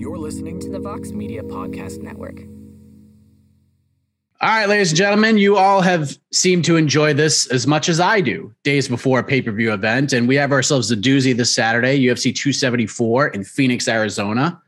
You're listening to the Vox Media Podcast Network. All right, ladies and gentlemen, you all have seemed to enjoy this as much as I do days before a pay per view event. And we have ourselves a doozy this Saturday, UFC 274 in Phoenix, Arizona.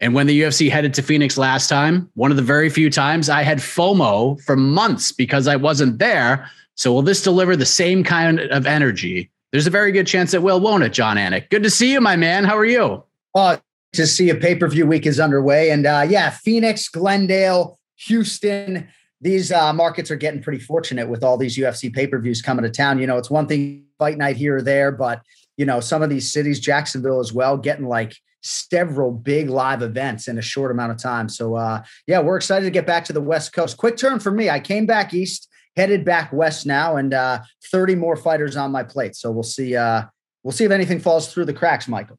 And when the UFC headed to Phoenix last time, one of the very few times I had FOMO for months because I wasn't there. So, will this deliver the same kind of energy? There's a very good chance it will, won't it, Jon Anik? Good to see you, my man. How are you? Uh, to see a pay per view week is underway. And uh, yeah, Phoenix, Glendale, Houston, these uh, markets are getting pretty fortunate with all these UFC pay per views coming to town. You know, it's one thing fight night here or there, but you know, some of these cities, Jacksonville as well, getting like several big live events in a short amount of time. So uh, yeah, we're excited to get back to the West Coast. Quick turn for me. I came back east, headed back west now, and uh, 30 more fighters on my plate. So we'll see. Uh, we'll see if anything falls through the cracks, Michael.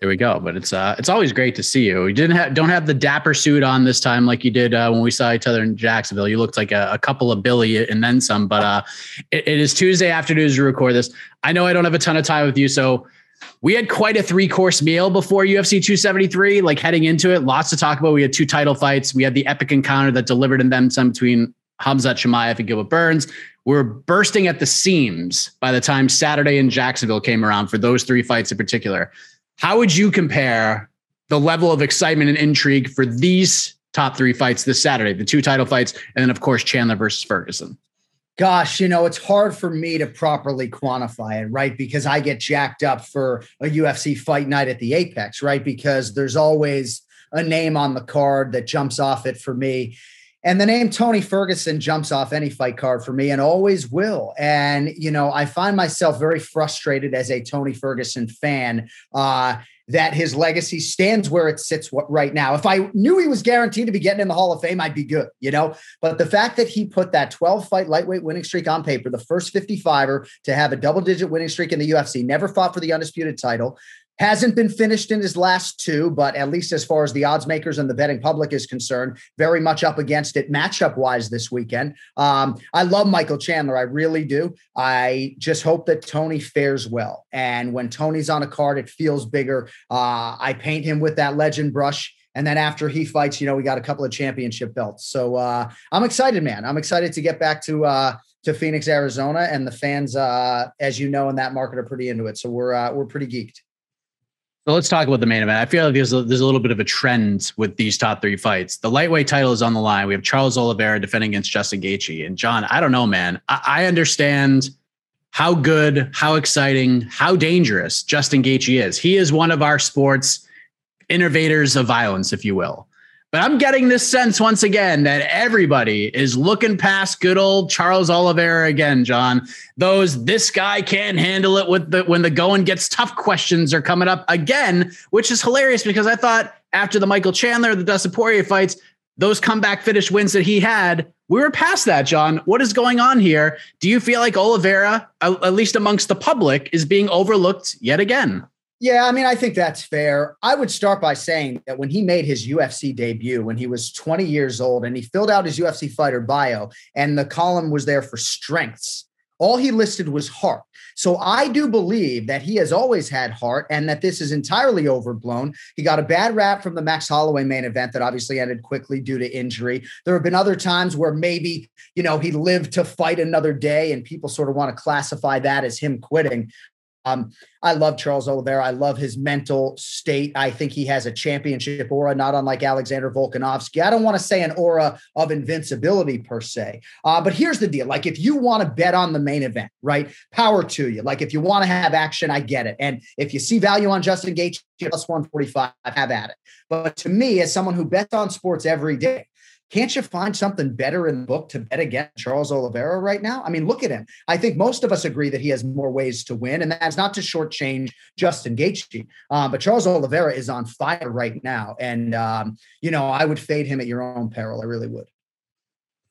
There we go. But it's uh it's always great to see you. You didn't have don't have the dapper suit on this time like you did uh, when we saw each other in Jacksonville. You looked like a, a couple of Billy and then some. But uh, it, it is Tuesday afternoon as we record this. I know I don't have a ton of time with you, so we had quite a three course meal before UFC 273. Like heading into it, lots to talk about. We had two title fights. We had the epic encounter that delivered in them some between Khamzat Chimaev and Gilbert Burns. We were bursting at the seams by the time Saturday in Jacksonville came around for those three fights in particular. How would you compare the level of excitement and intrigue for these top three fights this Saturday, the two title fights, and then, of course, Chandler versus Ferguson? Gosh, you know, it's hard for me to properly quantify it, right? Because I get jacked up for a UFC fight night at the Apex, right? Because there's always a name on the card that jumps off it for me. And the name Tony Ferguson jumps off any fight card for me and always will. And, you know, I find myself very frustrated as a Tony Ferguson fan. Uh, that his legacy stands where it sits right now. If I knew he was guaranteed to be getting in the Hall of Fame, I'd be good, you know. But the fact that he put that 12 fight lightweight winning streak on paper, the first 55er to have a double digit winning streak in the UFC, never fought for the undisputed title, Hasn't been finished in his last two, but at least as far as the odds makers and the betting public is concerned, very much up against it matchup wise this weekend. Um, I love Michael Chandler. I really do. I just hope that Tony fares well. And when Tony's on a card, it feels bigger. Uh, I paint him with that legend brush. And then after he fights, you know, we got a couple of championship belts. So uh, I'm excited, man. I'm excited to get back to uh, to Phoenix, Arizona, and the fans, uh, as you know, in that market are pretty into it. So we're uh, we're pretty geeked. So let's talk about the main event. I feel like there's a, there's a little bit of a trend with these top three fights. The lightweight title is on the line. We have Charles Oliveira defending against Justin Gaethje. And Jon, I don't know, man. I, I understand how good, how exciting, how dangerous Justin Gaethje is. He is one of our sports innovators of violence, if you will. But I'm getting this sense once again that everybody is looking past good old Charles Oliveira again, Jon. Those this guy can't handle it with the when the going gets tough questions are coming up again, which is hilarious because I thought after the Michael Chandler, the Dustin Poirier fights, those comeback finish wins that he had, we were past that, Jon. What is going on here? Do you feel like Oliveira, at least amongst the public, is being overlooked yet again? Yeah, I mean, I think that's fair. I would start by saying that when he made his UFC debut, when he was 20 years old, and he filled out his UFC fighter bio, and the column was there for strengths, all he listed was heart. So I do believe that he has always had heart and that this is entirely overblown. He got a bad rap from the Max Holloway main event that obviously ended quickly due to injury. There have been other times where maybe, you know, he lived to fight another day and people sort of want to classify that as him quitting. Um, I love Charles Oliveira. I love his mental state. I think he has a championship aura, not unlike Alexander Volkanovski. I don't want to say an aura of invincibility per se, uh, but here's the deal: like if you want to bet on the main event, right? Power to you. Like if you want to have action, I get it. And if you see value on Justin Gaethje plus 145, have at it. But to me, as someone who bets on sports every day, can't you find something better in the book to bet against Charles Oliveira right now? I mean, look at him. I think most of us agree that he has more ways to win, and that's not to shortchange Justin Gaethje. Um, but Charles Oliveira is on fire right now, and um, you know I would fade him at your own peril. I really would.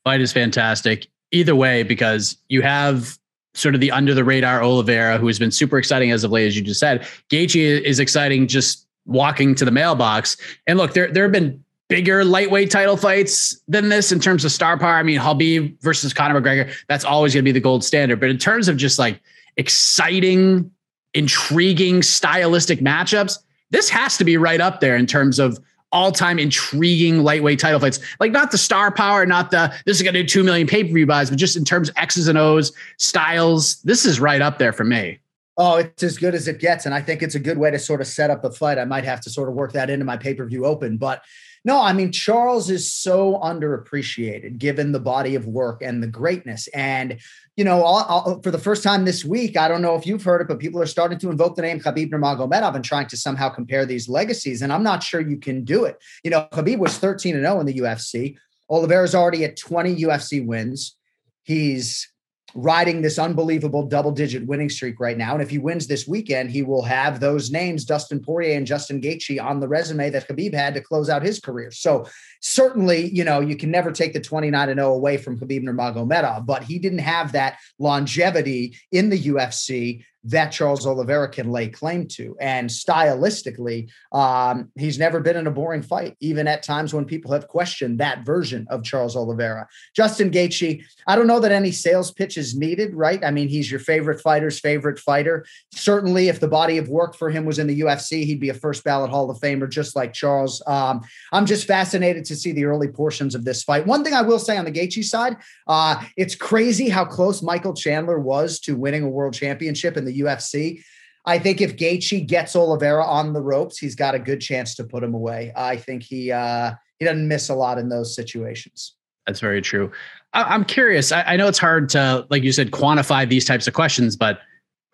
Fight is fantastic either way because you have sort of the under the radar Oliveira, who has been super exciting as of late, as you just said. Gaethje is exciting just walking to the mailbox. And look, there there have been bigger lightweight title fights than this in terms of star power. I mean, Khabib versus Conor McGregor, that's always going to be the gold standard. But in terms of just like exciting, intriguing, stylistic matchups, this has to be right up there in terms of all-time intriguing lightweight title fights. Like not the star power, not the this is going to do 2 million pay-per-view buys, but just in terms of X's and O's, styles, this is right up there for me. Oh, it's as good as it gets. And I think it's a good way to sort of set up the fight. I might have to sort of work that into my pay per view open. But no, I mean, Charles is so underappreciated given the body of work and the greatness. And, you know, I'll, I'll, for the first time this week, I don't know if you've heard it, but people are starting to invoke the name Khabib Nurmagomedov and trying to somehow compare these legacies. And I'm not sure you can do it. You know, Khabib was 13 and 0 in the UFC. Oliveira's already at 20 UFC wins. He's riding this unbelievable double digit winning streak right now. And if he wins this weekend, he will have those names, Dustin Poirier and Justin Gaethje, on the resume that Khabib had to close out his career. So certainly, you know, you can never take the 29 0 away from Khabib Nurmagomedov, but he didn't have that longevity in the UFC that Charles Oliveira can lay claim to. And stylistically, um, he's never been in a boring fight, even at times when people have questioned that version of Charles Oliveira. Justin Gaethje, I don't know that any sales pitch is needed, right? I mean, he's your favorite fighter's favorite fighter. Certainly, if the body of work for him was in the UFC, he'd be a first ballot Hall of Famer, just like Charles. Um, I'm just fascinated to see the early portions of this fight. One thing I will say on the Gaethje side, uh, it's crazy how close Michael Chandler was to winning a world championship in the UFC. I think if Gaethje gets Oliveira on the ropes, he's got a good chance to put him away. I think he uh, he doesn't miss a lot in those situations. That's very true. I- am curious. I-, I know it's hard to, like you said, quantify these types of questions, but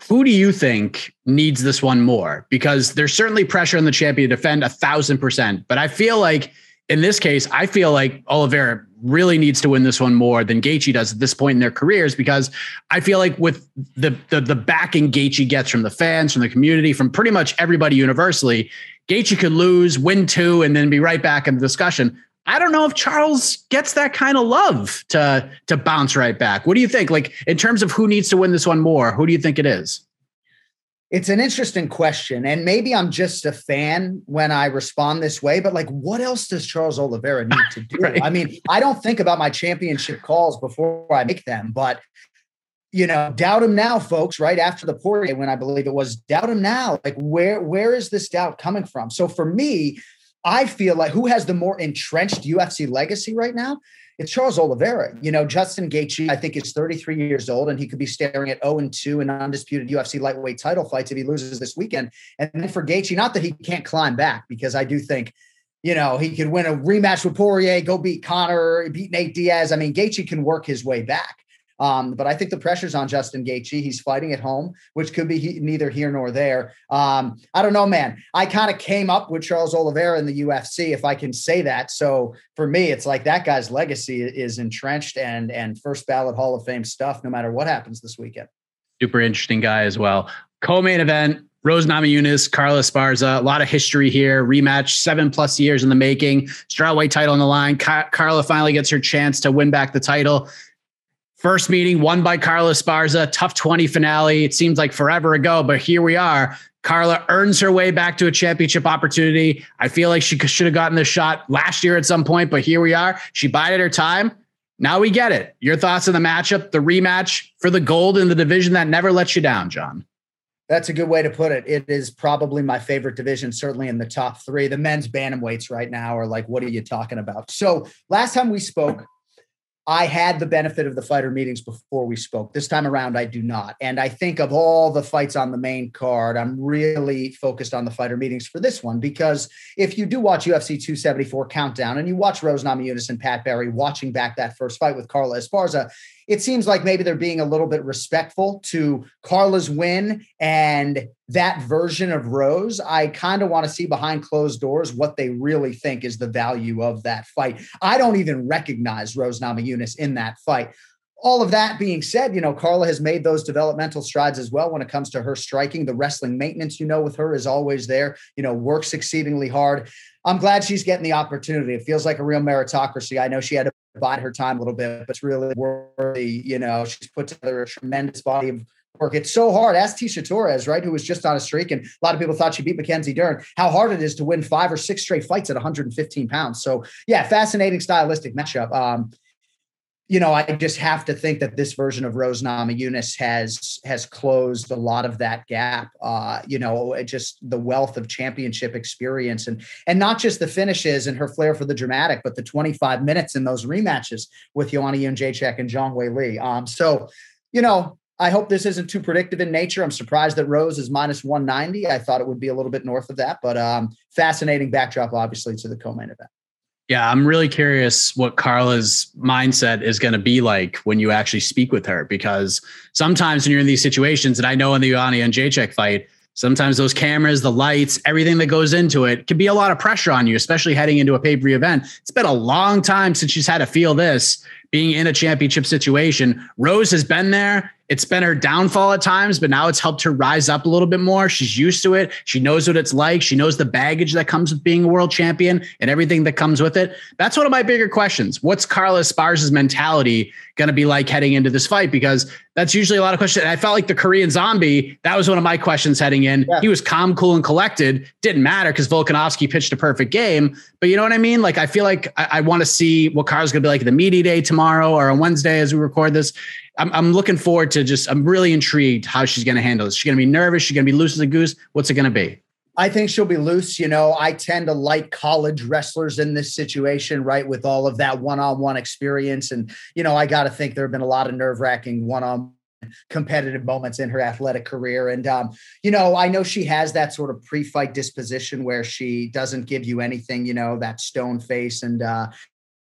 who do you think needs this one more? Because there's certainly pressure on the champion to defend a thousand percent, but I feel like in this case, I feel like Oliveira really needs to win this one more than Gaethje does at this point in their careers because I feel like with the the, the backing Gaethje gets from the fans, from the community, from pretty much everybody universally, Gaethje could lose, win two, and then be right back in the discussion. I don't know if Charles gets that kind of love to to bounce right back. What do you think? Like in terms of who needs to win this one more, who do you think it is? It's an interesting question. And maybe I'm just a fan when I respond this way, but like, what else does Charles Oliveira need to do? right. I mean, I don't think about my championship calls before I make them, but you know, doubt him now, folks. Right after the Poirier, when I believe it was, doubt him now. Like, where where is this doubt coming from? So for me, I feel like who has the more entrenched UFC legacy right now? It's Charles Oliveira. You know, Justin Gaethje, I think, is 33 years old, and he could be staring at 0 and 2 in undisputed UFC lightweight title fights if he loses this weekend. And then for Gaethje, not that he can't climb back, because I do think, you know, he could win a rematch with Poirier, go beat Conor, beat Nate Diaz. I mean, Gaethje can work his way back. Um, but I think the pressure's on Justin Gaethje. He's fighting at home, which could be he, neither here nor there. Um, I don't know, man. I kind of came up with Charles Oliveira in the UFC, if I can say that. So for me, it's like that guy's legacy is entrenched and and first ballot Hall of Fame stuff, no matter what happens this weekend. Super interesting guy as well. Co-main event: Rose Namajunas, Carla Esparza. A lot of history here. Rematch, seven plus years in the making. Strawweight title on the line. Ka- Carla finally gets her chance to win back the title. First meeting won by Carla Esparza, TUF 20 finale. It seems like forever ago, but here we are. Carla earns her way back to a championship opportunity. I feel like she should have gotten the shot last year at some point, but here we are. She bided her time. Now we get it. Your thoughts on the matchup, the rematch for the gold in the division that never lets you down, Jon? That's a good way to put it. It is probably my favorite division, certainly in the top three. The men's bantamweights right now are like, what are you talking about? So last time we spoke, I had the benefit of the fighter meetings before we spoke. This time around, I do not. And I think of all the fights on the main card, I'm really focused on the fighter meetings for this one because if you do watch UFC 274 Countdown and you watch Rose Namajunas and Pat Barry watching back that first fight with Carla Esparza, it seems like maybe they're being a little bit respectful to Carla's win and that version of Rose. I kind of want to see behind closed doors what they really think is the value of that fight. I don't even recognize Rose Namajunas in that fight. All of that being said, you know, Carla has made those developmental strides as well when it comes to her striking. The wrestling maintenance, you know, with her is always there, you know, works exceedingly hard. I'm glad she's getting the opportunity. It feels like a real meritocracy. I know she had to bide her time a little bit, but it's really worthy. You know, she's put together a tremendous body of work. It's so hard. Ask Tecia Torres, right, who was just on a streak, and a lot of people thought she beat Mackenzie Dern. How hard it is to win five or six straight fights at 115 pounds. So, yeah, fascinating stylistic matchup. Um, you know, I just have to think that this version of Rose Namajunas has has closed a lot of that gap. Uh, you know, just the wealth of championship experience and and not just the finishes and her flair for the dramatic, but the 25 minutes in those rematches with Joanna Jędrzejczyk and Zhang Wei Li. Um, so, you know, I hope this isn't too predictive in nature. I'm surprised that Rose is minus 190. I thought it would be a little bit north of that, but um, fascinating backdrop, obviously, to the co-main event. Yeah, I'm really curious what Carla's mindset is going to be like when you actually speak with her, because sometimes when you're in these situations, and I know in the Joanna Jędrzejczyk fight, sometimes those cameras, the lights, everything that goes into it can be a lot of pressure on you, especially heading into a pay-per-view event. It's been a long time since she's had to feel this being in a championship situation. Rose has been there it's been her downfall at times, but now it's helped her rise up a little bit more. She's used to it. She knows what it's like. She knows the baggage that comes with being a world champion and everything that comes with it. That's one of my bigger questions. What's Carla Esparza's mentality going to be like heading into this fight? Because that's usually a lot of questions. I felt like the Korean zombie, that was one of my questions heading in. Yeah. He was calm, cool, and collected. Didn't matter because Volkanovski pitched a perfect game. But you know what I mean? Like, I feel like I, I want to see what Carla's going to be like at the media day tomorrow or on Wednesday as we record this. I'm, I'm looking forward to just, I'm really intrigued how she's going to handle this. She's going to be nervous. She's going to be loose as a goose. What's it going to be? I think she'll be loose. You know, I tend to like college wrestlers in this situation, right? With all of that one on one experience. And, you know, I got to think there have been a lot of nerve wracking one on competitive moments in her athletic career. And, um, you know, I know she has that sort of pre fight disposition where she doesn't give you anything, you know, that stone face and, uh,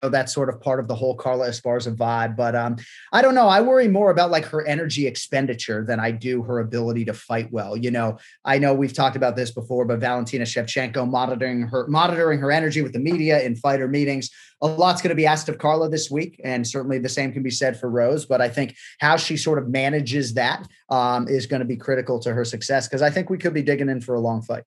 that's sort of part of the whole Carla Esparza vibe. But um, I don't know. I worry more about like her energy expenditure than I do her ability to fight well. You know, I know we've talked about this before, but Valentina Shevchenko monitoring her monitoring her energy with the media in fighter meetings. A lot's going to be asked of Carla this week, and certainly the same can be said for Rose. But I think how she sort of manages that um, is going to be critical to her success because I think we could be digging in for a long fight.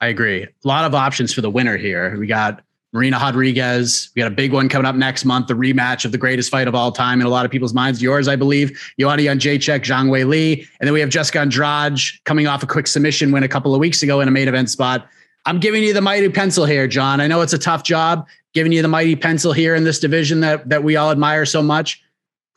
I agree. A lot of options for the winner here. We got Marina Rodriguez. We got a big one coming up next month, the rematch of the greatest fight of all time in a lot of people's minds. Yours, I believe. Joanna Jędrzejczyk, Zhang Wei Li. And then we have Jessica Andrade coming off a quick submission win a couple of weeks ago in a main event spot. I'm giving you the mighty pencil here, Jon. I know it's a tough job giving you the mighty pencil here in this division that, that we all admire so much.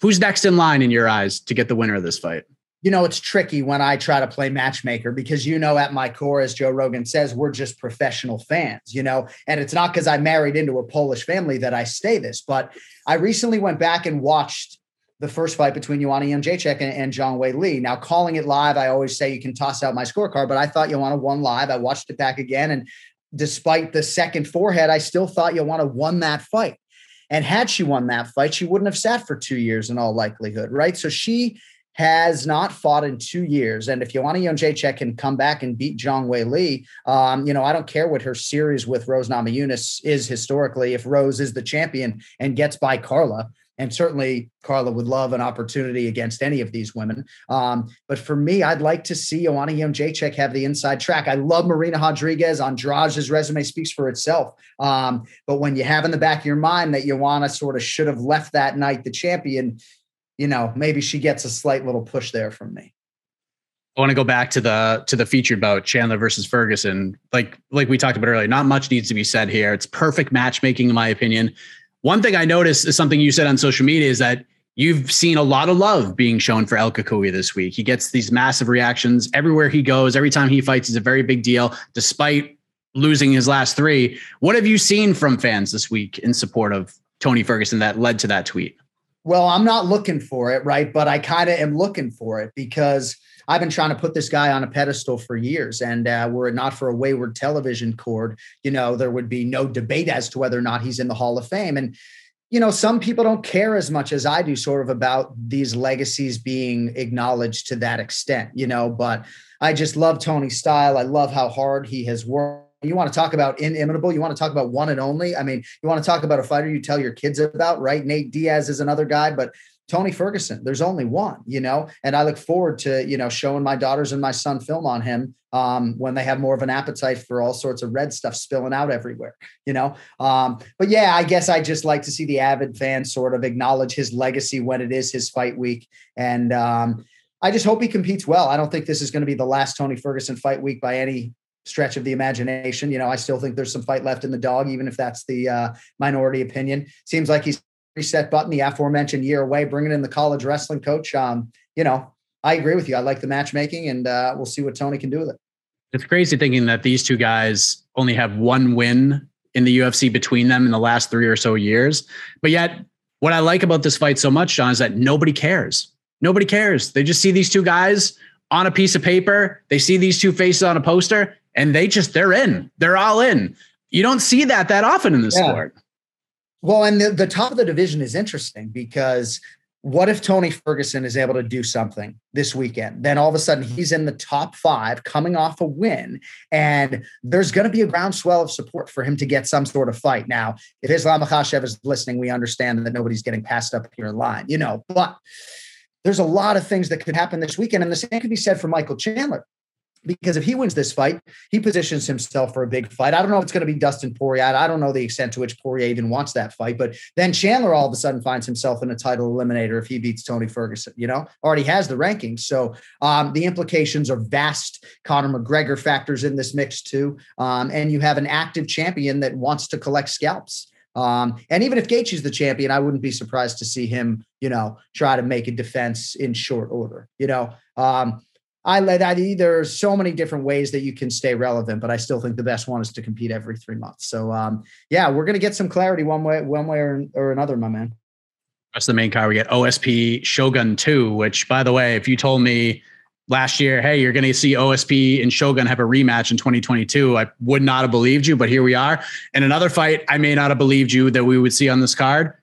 Who's next in line in your eyes to get the winner of this fight? You know, it's tricky when I try to play matchmaker because, you know, at my core, as Joe Rogan says, we're just professional fans, you know, and it's not because I married into a Polish family that I stay this. But I recently went back and watched the first fight between Joanna Jędrzejczyk and, and Zhang Wei Li. Now, calling it live, I always say you can toss out my scorecard, but I thought Joanna won live. I watched it back again. And despite the second forehead, I still thought Joanna won that fight. And had she won that fight, she wouldn't have sat for two years in all likelihood, right? So she has not fought in two years. And if Joanna Jędrzejczyk can come back and beat Zhang Wei Li, um, you know, I don't care what her series with Rose Namajunas is historically. If Rose is the champion and gets by Carla, and certainly Carla would love an opportunity against any of these women. Um, but for me, I'd like to see Joanna Jędrzejczyk have the inside track. I love Marina Rodriguez. Andrade's resume speaks for itself. Um, but when you have in the back of your mind that Joanna sort of should have left that night the champion, you know, maybe she gets a slight little push there from me. I want to go back to the to the feature about Chandler versus Ferguson. Like like we talked about earlier, not much needs to be said here. It's perfect matchmaking, in my opinion. One thing I noticed is something you said on social media is that you've seen a lot of love being shown for El Cucuy this week. He gets these massive reactions everywhere he goes. Every time he fights is a very big deal, despite losing his last three. What have you seen from fans this week in support of Tony Ferguson that led to that tweet? Well, I'm not looking for it, right? But I kind of am looking for it because I've been trying to put this guy on a pedestal for years. And uh, were it not for a wayward television cord, you know, there would be no debate as to whether or not he's in the Hall of Fame. And, you know, some people don't care as much as I do, sort of about these legacies being acknowledged to that extent, you know, but I just love Tony's style. I love how hard he has worked you want to talk about inimitable, you want to talk about one and only. I mean, you want to talk about a fighter you tell your kids about, right? Nate Diaz is another guy, but Tony Ferguson, there's only one, you know, and I look forward to, you know, showing my daughters and my son film on him um, when they have more of an appetite for all sorts of red stuff spilling out everywhere, you know. Um, but yeah, I guess I just like to see the avid fans sort of acknowledge his legacy when it is his fight week. And um, I just hope he competes well. I don't think this is going to be the last Tony Ferguson fight week by any stretch of the imagination. You know, I still think there's some fight left in the dog, even if that's the uh, minority opinion. Seems like he's reset button, the aforementioned year away, bringing in the college wrestling coach. Um, you know, I agree with you. I like the matchmaking, and uh, we'll see what Tony can do with it. It's crazy thinking that these two guys only have one win in the UFC between them in the last three or so years. But yet, what I like about this fight so much, Jon, is that nobody cares. Nobody cares. They just see these two guys on a piece of paper. They see these two faces on a poster, and they just they're in. They're all in. You don't see that that often in this yeah. sport. Well, and the, the top of the division is interesting because what if Tony Ferguson is able to do something this weekend? Then all of a sudden he's in the top five coming off a win, and there's going to be a groundswell of support for him to get some sort of fight. Now, if Islam Makhachev is listening, we understand that nobody's getting passed up here in line, you know, but there's a lot of things that could happen this weekend. And the same could be said for Michael Chandler because if he wins this fight, he positions himself for a big fight. I don't know if it's going to be Dustin Poirier. I don't know the extent to which Poirier even wants that fight, but then Chandler all of a sudden finds himself in a title eliminator if he beats Tony Ferguson. You know, already has the rankings, so um, the implications are vast. Conor McGregor factors in this mix too, um, and you have an active champion that wants to collect scalps. Um, and even if Gaethje's the champion, I wouldn't be surprised to see him, you know, try to make a defense in short order. You know, um, I let I there's so many different ways that you can stay relevant, but I still think the best one is to compete every three months. So um, yeah, we're gonna get some clarity one way, one way or, or another, my man. That's the main card. We get OSP Shogun 2, which by the way, if you told me last year, hey, you're to see OSP and Shogun have a rematch in 2022, I would not have believed you, but here we are. And another fight I may not have believed you that we would see on this card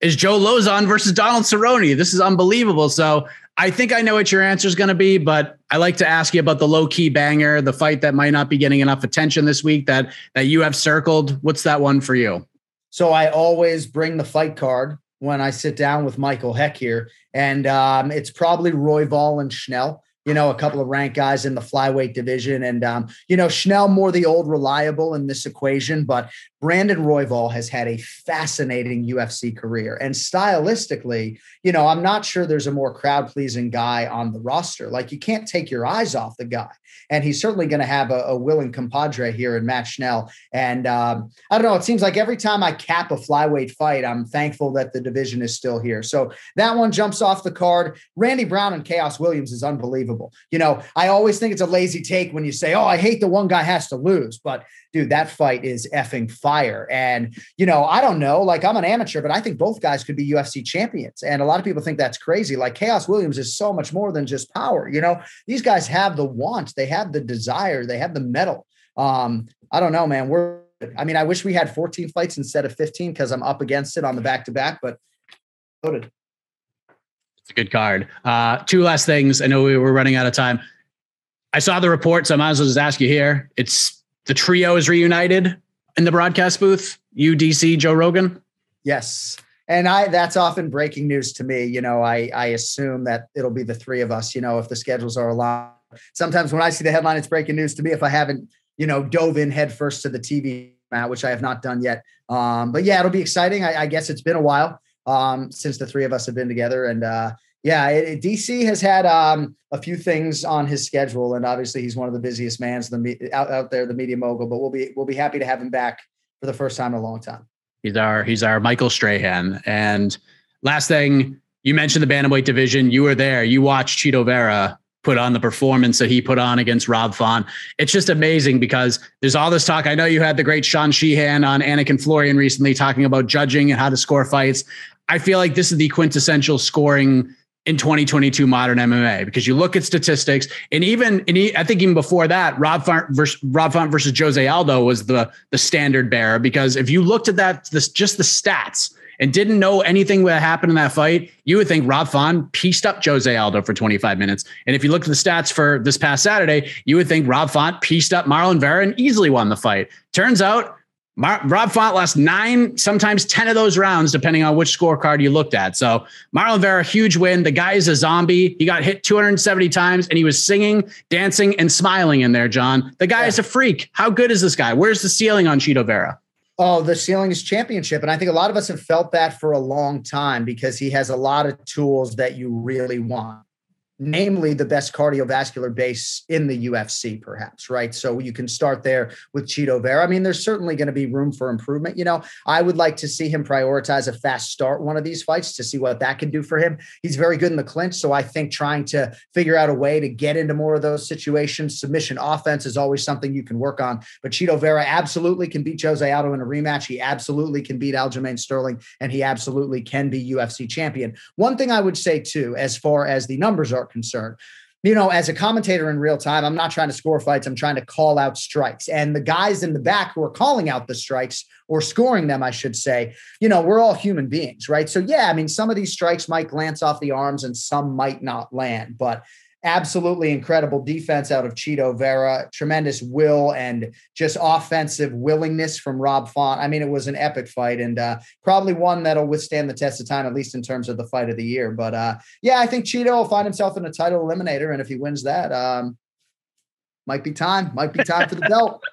is Joe Lauzon versus Donald Cerrone. This is unbelievable. So I think I know what your answer is going to be, but I like to ask you about the low key banger, the fight that might not be getting enough attention this week that that you have circled. What's that one for you? So I always bring the fight card when I sit down with Michael Heck here, and um, it's probably Royval and Schnell you know, a couple of ranked guys in the flyweight division. And, um, you know, Schnell more the old reliable in this equation, but Brandon Royval has had a fascinating UFC career. And stylistically, you know, I'm not sure there's a more crowd pleasing guy on the roster. Like you can't take your eyes off the guy. And he's certainly going to have a, a, willing compadre here in Matt Schnell. And um, I don't know, it seems like every time I cap a flyweight fight, I'm thankful that the division is still here. So that one jumps off the card. Randy Brown and Khaos Williams is unbelievable. You know, I always think it's a lazy take when you say, oh, I hate the one guy has to lose. But dude, that fight is effing fire. And, you know, I don't know, like I'm an amateur, but I think both guys could be UFC champions. And a lot of people think that's crazy. Like Khaos Williams is so much more than just power. You know, these guys have the want, they have the desire, they have the metal. Um, I don't know, man. We're, I mean, I wish we had 14 fights instead of 15 because I'm up against it on the back to back, but loaded. It's a good card. Uh, two last things. I know we were running out of time. I saw the report, so I might as well just ask you here. It's the trio is reunited in the broadcast booth. UDC, Joe Rogan. Yes. And I that's often breaking news to me. You know, I I assume that it'll be the three of us, you know, if the schedules are aligned. Sometimes when I see the headline, it's breaking news to me if I haven't, you know, dove in headfirst to the TV which I have not done yet. Um, but yeah, it'll be exciting. I, I guess it's been a while um, since the three of us have been together. And uh, yeah, it, it, DC has had um, a few things on his schedule, and obviously he's one of the busiest mans the out, out there, the media mogul. But we'll be we'll be happy to have him back for the first time in a long time. He's our he's our Michael Strahan. And last thing, you mentioned the bantamweight division. You were there. You watched Chito Vera put on the performance that he put on against Rob Font. It's just amazing because there's all this talk. I know you had the great Sean Sheehan on Anik and Florian recently talking about judging and how to score fights. I feel like this is the quintessential scoring in 2022 modern MMA because you look at statistics and even and he, I think even before that Rob Font versus Rob Font versus Jose Aldo was the the standard bearer because if you looked at that this just the stats and didn't know anything that happened in that fight, you would think Rob Font pieced up Jose Aldo for 25 minutes. And if you look at the stats for this past Saturday, you would think Rob Font pieced up Marlon Vera and easily won the fight. Turns out Mar- Rob Font lost nine, sometimes 10 of those rounds, depending on which scorecard you looked at. So Marlon Vera, huge win. The guy is a zombie. He got hit 270 times and he was singing, dancing, and smiling in there, Jon. The guy yeah. is a freak. How good is this guy? Where's the ceiling on Chito Vera? Oh, the ceiling is championship. And I think a lot of us have felt that for a long time because he has a lot of tools that you really want namely the best cardiovascular base in the UFC, perhaps, right? So you can start there with Chito Vera. I mean, there's certainly going to be room for improvement. You know, I would like to see him prioritize a fast start one of these fights to see what that can do for him. He's very good in the clinch. So I think trying to figure out a way to get into more of those situations, submission offense is always something you can work on. But Chito Vera absolutely can beat Jose Aldo in a rematch. He absolutely can beat Aljamain Sterling, and he absolutely can be UFC champion. One thing I would say too, as far as the numbers are concerned. You know, as a commentator in real time, I'm not trying to score fights. I'm trying to call out strikes. And the guys in the back who are calling out the strikes or scoring them, I should say, you know, we're all human beings, right? So, yeah, I mean, some of these strikes might glance off the arms and some might not land. But absolutely incredible defense out of Chito Vera, tremendous will and just offensive willingness from Rob Font. I mean, it was an epic fight and uh, probably one that'll withstand the test of time, at least in terms of the fight of the year. But uh, yeah, I think Chito will find himself in a title eliminator. And if he wins that, um, might be time, might be time for the belt.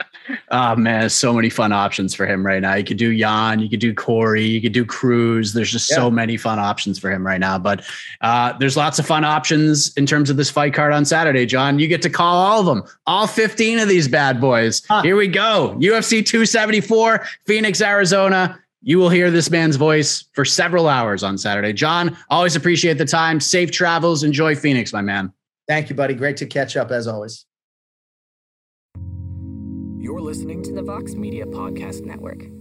oh man, so many fun options for him right now. You could do Yan, you could do Corey, you could do Cruz. There's just yeah. so many fun options for him right now. But uh, there's lots of fun options in terms of this fight card on Saturday, Jon. You get to call all of them, all 15 of these bad boys. Huh. Here we go. UFC 274, Phoenix, Arizona. You will hear this man's voice for several hours on Saturday. Jon, always appreciate the time. Safe travels. Enjoy Phoenix, my man. Thank you, buddy. Great to catch up as always. You're listening to the Vox Media Podcast Network.